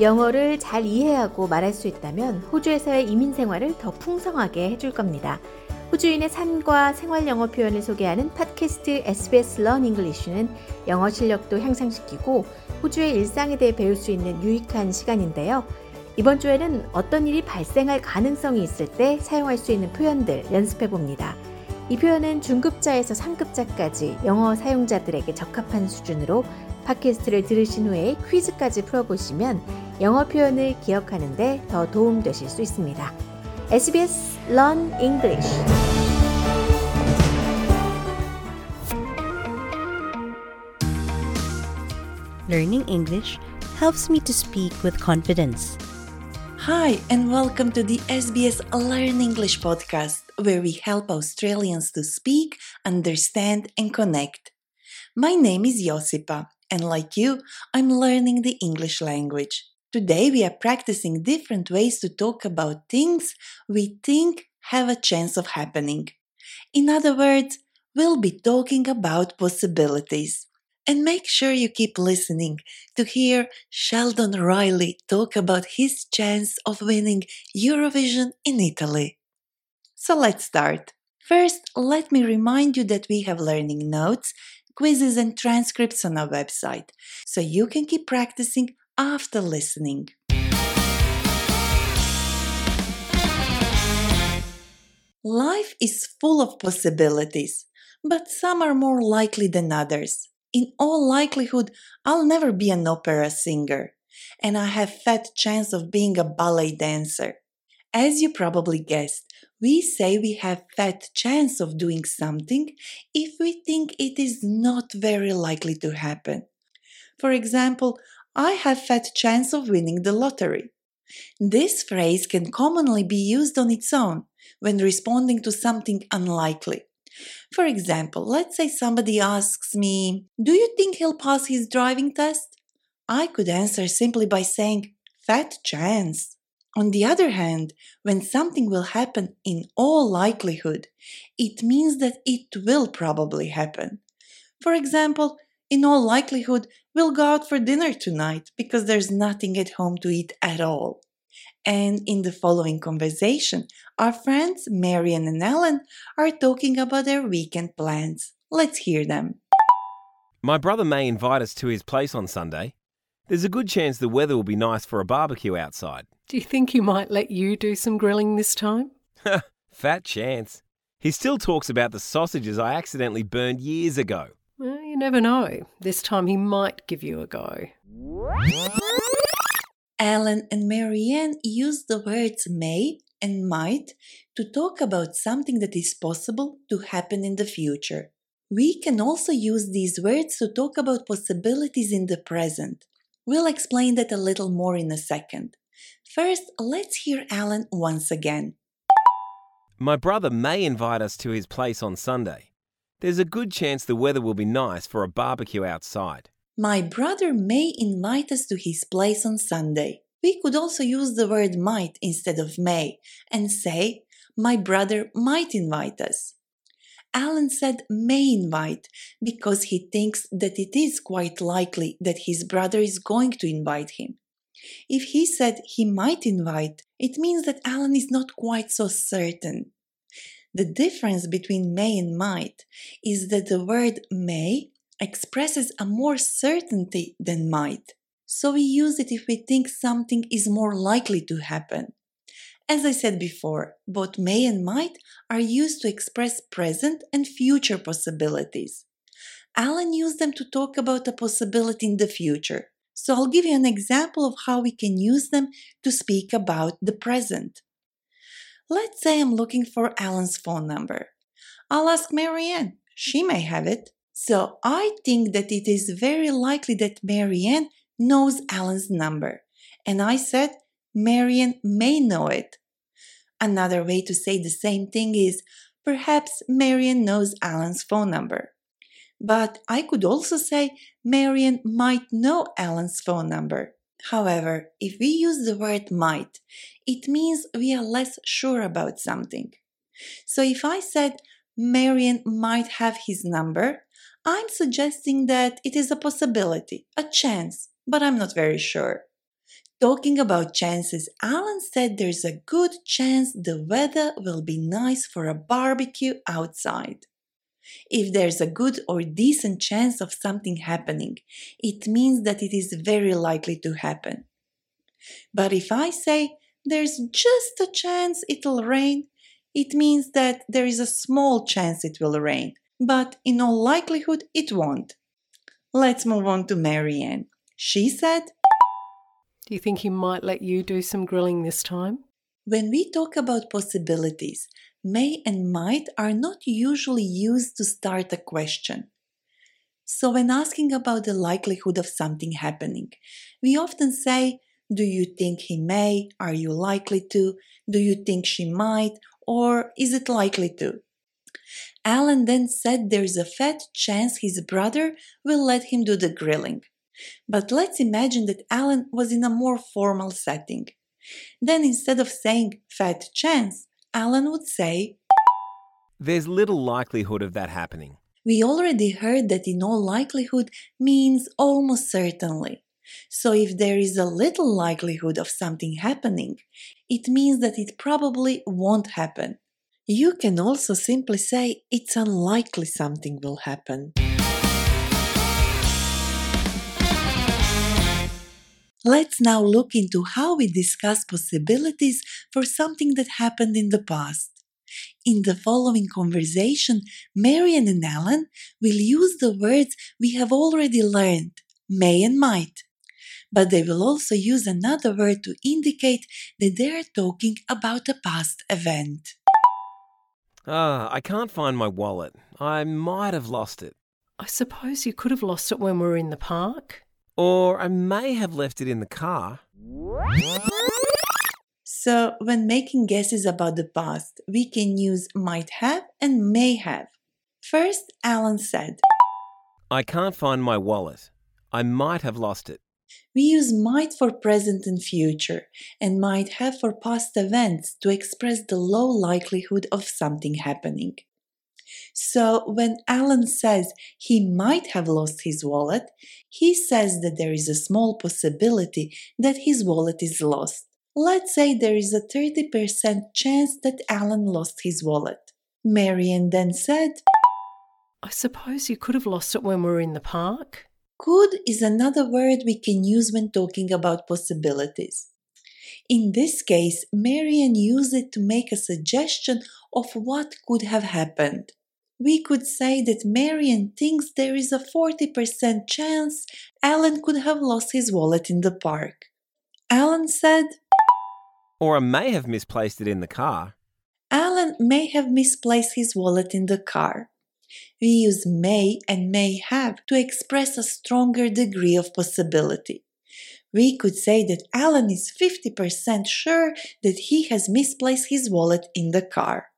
영어를 잘 이해하고 말할 수 있다면 호주에서의 이민 생활을 더 풍성하게 해줄 겁니다. 호주인의 삶과 생활 영어 표현을 소개하는 팟캐스트 SBS Learn English는 영어 실력도 향상시키고 호주의 일상에 대해 배울 수 있는 유익한 시간인데요. 이번 주에는 어떤 일이 발생할 가능성이 있을 때 사용할 수 있는 표현들 연습해 봅니다. 이 표현은 중급자에서 상급자까지 영어 사용자들에게 적합한 수준으로 팟캐스트를 들으신 후에 퀴즈까지 풀어보시면 영어 표현을 기억하는데 더 도움되실 수 있습니다. SBS Learn English Learning English helps me to speak with confidence. Hi, and welcome to the SBS Learn English podcast, where we help Australians to speak, understand, and connect. My name is Josipa, and like you, I'm learning the English language. Today, we are practicing different ways to talk about things we think have a chance of happening. In other words, we'll be talking about possibilities. And make sure you keep listening to hear Sheldon Riley talk about his chance of winning Eurovision in Italy. So let's start. First, let me remind you that we have learning notes, quizzes, and transcripts on our website, so you can keep practicing after listening. Life is full of possibilities, but some are more likely than others. In all likelihood, I'll never be an opera singer, and I have fat chance of being a ballet dancer. As you probably guessed, we say we have fat chance of doing something if we think it is not very likely to happen. For example, I have fat chance of winning the lottery. This phrase can commonly be used on its own when responding to something unlikely. For example, let's say somebody asks me, Do you think he'll pass his driving test? I could answer simply by saying, Fat chance. On the other hand, when something will happen in all likelihood, it means that it will probably happen. For example, in all likelihood, we'll go out for dinner tonight because there's nothing at home to eat at all. And in the following conversation, our friends Marian and Ellen are talking about their weekend plans. Let's hear them. My brother may invite us to his place on Sunday. There's a good chance the weather will be nice for a barbecue outside. Do you think he might let you do some grilling this time? Fat chance. He still talks about the sausages I accidentally burned years ago. Well, you never know. This time he might give you a go. Alan and Marianne use the words may and might to talk about something that is possible to happen in the future. We can also use these words to talk about possibilities in the present. We'll explain that a little more in a second. First, let's hear Alan once again. My brother may invite us to his place on Sunday. There's a good chance the weather will be nice for a barbecue outside. My brother may invite us to his place on Sunday. We could also use the word might instead of may and say, My brother might invite us. Alan said may invite because he thinks that it is quite likely that his brother is going to invite him. If he said he might invite, it means that Alan is not quite so certain. The difference between may and might is that the word may expresses a more certainty than might. So we use it if we think something is more likely to happen. As I said before, both may and might are used to express present and future possibilities. Alan used them to talk about a possibility in the future. So I'll give you an example of how we can use them to speak about the present. Let's say I'm looking for Alan's phone number. I'll ask Marianne. She may have it. So I think that it is very likely that Marianne knows Alan's number. And I said, Marianne may know it. Another way to say the same thing is, perhaps Marianne knows Alan's phone number. But I could also say Marianne might know Alan's phone number. However, if we use the word might, it means we are less sure about something. So if I said Marianne might have his number, I'm suggesting that it is a possibility, a chance, but I'm not very sure. Talking about chances, Alan said there's a good chance the weather will be nice for a barbecue outside. If there's a good or decent chance of something happening, it means that it is very likely to happen. But if I say there's just a chance it'll rain, it means that there is a small chance it will rain, but in all likelihood it won't. Let's move on to Marianne. She said, Do you think he might let you do some grilling this time? When we talk about possibilities, may and might are not usually used to start a question. So, when asking about the likelihood of something happening, we often say, Do you think he may? Are you likely to? Do you think she might? Or is it likely to? Alan then said there's a fat chance his brother will let him do the grilling. But let's imagine that Alan was in a more formal setting. Then instead of saying fat chance, Alan would say, There's little likelihood of that happening. We already heard that in all likelihood means almost certainly. So if there is a little likelihood of something happening, it means that it probably won't happen. You can also simply say it's unlikely something will happen. Let's now look into how we discuss possibilities for something that happened in the past. In the following conversation, Marian and Alan will use the words we have already learned, may and might. But they will also use another word to indicate that they are talking about a past event. Ah, I can't find my wallet. I might have lost it. I suppose you could have lost it when we were in the park. Or I may have left it in the car. So, when making guesses about the past, we can use might have and may have. First, Alan said, I can't find my wallet. I might have lost it. We use might for present and future, and might have for past events to express the low likelihood of something happening. So, when Alan says he might have lost his wallet, he says that there is a small possibility that his wallet is lost. Let's say there is a 30% chance that Alan lost his wallet. Marian then said, I suppose you could have lost it when we were in the park. Could is another word we can use when talking about possibilities. In this case, Marian used it to make a suggestion of what could have happened. We could say that Marian thinks there is a 40% chance Alan could have lost his wallet in the park. Alan said, Or I may have misplaced it in the car. Alan may have misplaced his wallet in the car. We use may and may have to express a stronger degree of possibility. We could say that Alan is 50% sure that he has misplaced his wallet in the car.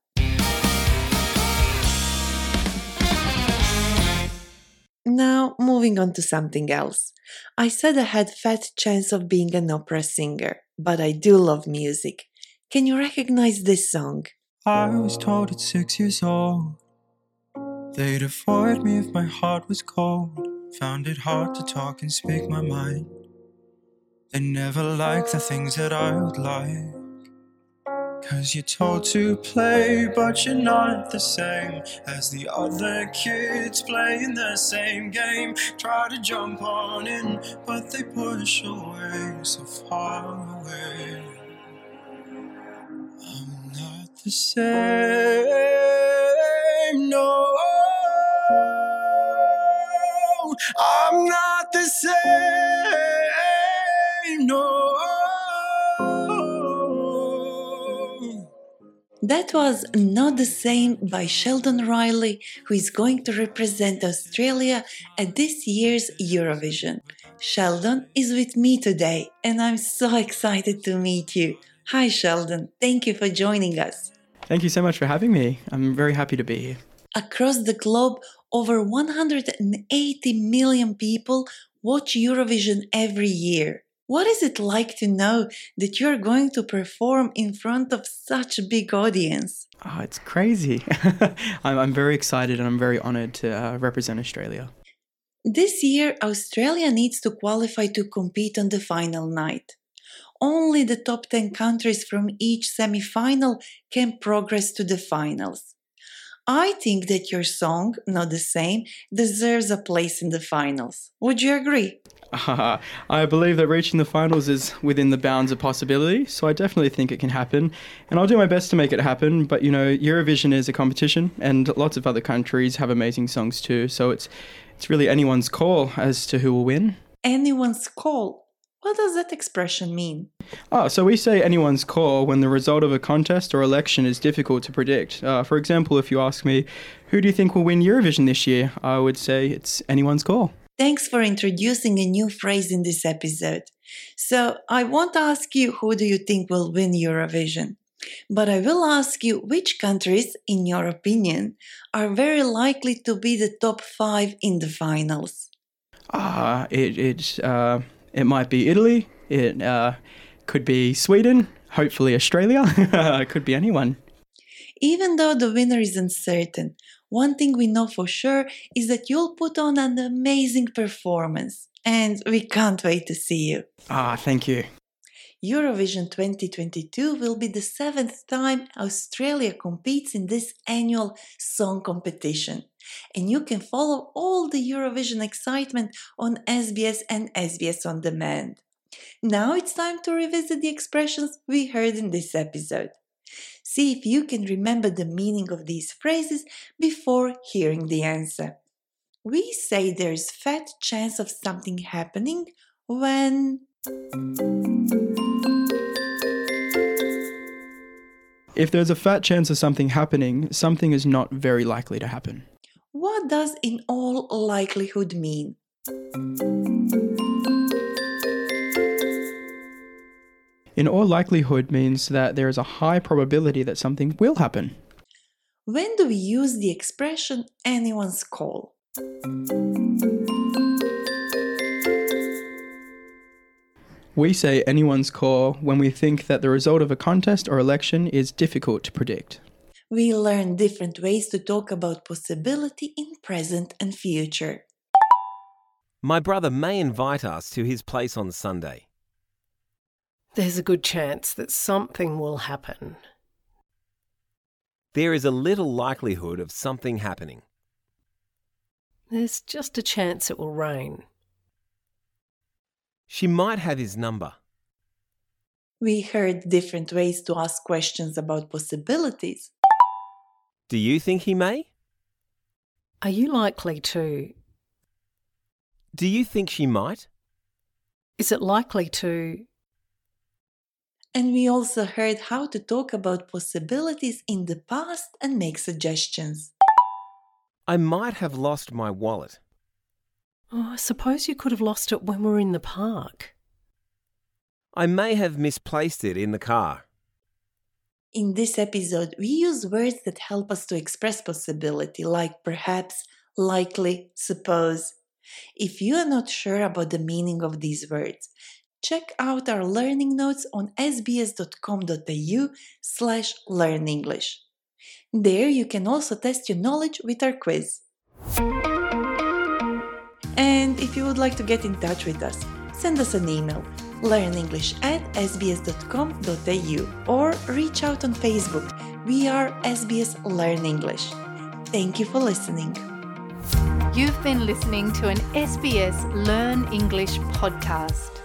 Now, moving on to something else. I said I had fat chance of being an opera singer, but I do love music. Can you recognize this song? I was told at six years old They'd avoid me if my heart was cold. Found it hard to talk and speak my mind. They never liked the things that I would like. Cause you're told to play, but you're not the same as the other kids playing the same game. Try to jump on in, but they push away so far away. I'm not the same, no. I'm not the same, no. That was Not the Same by Sheldon Riley, who is going to represent Australia at this year's Eurovision. Sheldon is with me today, and I'm so excited to meet you. Hi, Sheldon. Thank you for joining us. Thank you so much for having me. I'm very happy to be here. Across the globe, over 180 million people watch Eurovision every year. What is it like to know that you're going to perform in front of such a big audience? Oh, it's crazy. I'm, I'm very excited and I'm very honored to uh, represent Australia. This year, Australia needs to qualify to compete on the final night. only the top 10 countries from each semi-final can progress to the finals. I think that your song, Not the Same, deserves a place in the finals. Would you agree? Uh, I believe that reaching the finals is within the bounds of possibility, so I definitely think it can happen. And I'll do my best to make it happen, but you know, Eurovision is a competition and lots of other countries have amazing songs too, so it's it's really anyone's call as to who will win. Anyone's call. What does that expression mean? Oh, so we say anyone's call when the result of a contest or election is difficult to predict. Uh, for example, if you ask me, who do you think will win Eurovision this year? I would say it's anyone's call. Thanks for introducing a new phrase in this episode. So, I won't ask you who do you think will win Eurovision, but I will ask you which countries, in your opinion, are very likely to be the top five in the finals. Ah, it it uh, it might be Italy. It uh, could be Sweden. Hopefully Australia. it could be anyone. Even though the winner is uncertain, one thing we know for sure is that you'll put on an amazing performance, and we can't wait to see you. Ah, thank you. Eurovision 2022 will be the seventh time Australia competes in this annual song competition. And you can follow all the Eurovision excitement on SBS and SBS On Demand. Now it's time to revisit the expressions we heard in this episode. See if you can remember the meaning of these phrases before hearing the answer. We say there's fat chance of something happening when If there's a fat chance of something happening, something is not very likely to happen. What does in all likelihood mean? In all likelihood means that there is a high probability that something will happen. When do we use the expression anyone's call? We say anyone's call when we think that the result of a contest or election is difficult to predict. We learn different ways to talk about possibility in present and future. My brother may invite us to his place on Sunday. There's a good chance that something will happen. There is a little likelihood of something happening. There's just a chance it will rain. She might have his number. We heard different ways to ask questions about possibilities. Do you think he may? Are you likely to? Do you think she might? Is it likely to? And we also heard how to talk about possibilities in the past and make suggestions. I might have lost my wallet. Oh, I suppose you could have lost it when we were in the park. I may have misplaced it in the car. In this episode, we use words that help us to express possibility, like perhaps, likely, suppose. If you are not sure about the meaning of these words, check out our learning notes on sbs.com.au slash learnenglish. There you can also test your knowledge with our quiz. And if you would like to get in touch with us, send us an email learnenglish at sbs.com.au or reach out on Facebook. We are SBS Learn English. Thank you for listening. You've been listening to an SBS Learn English podcast.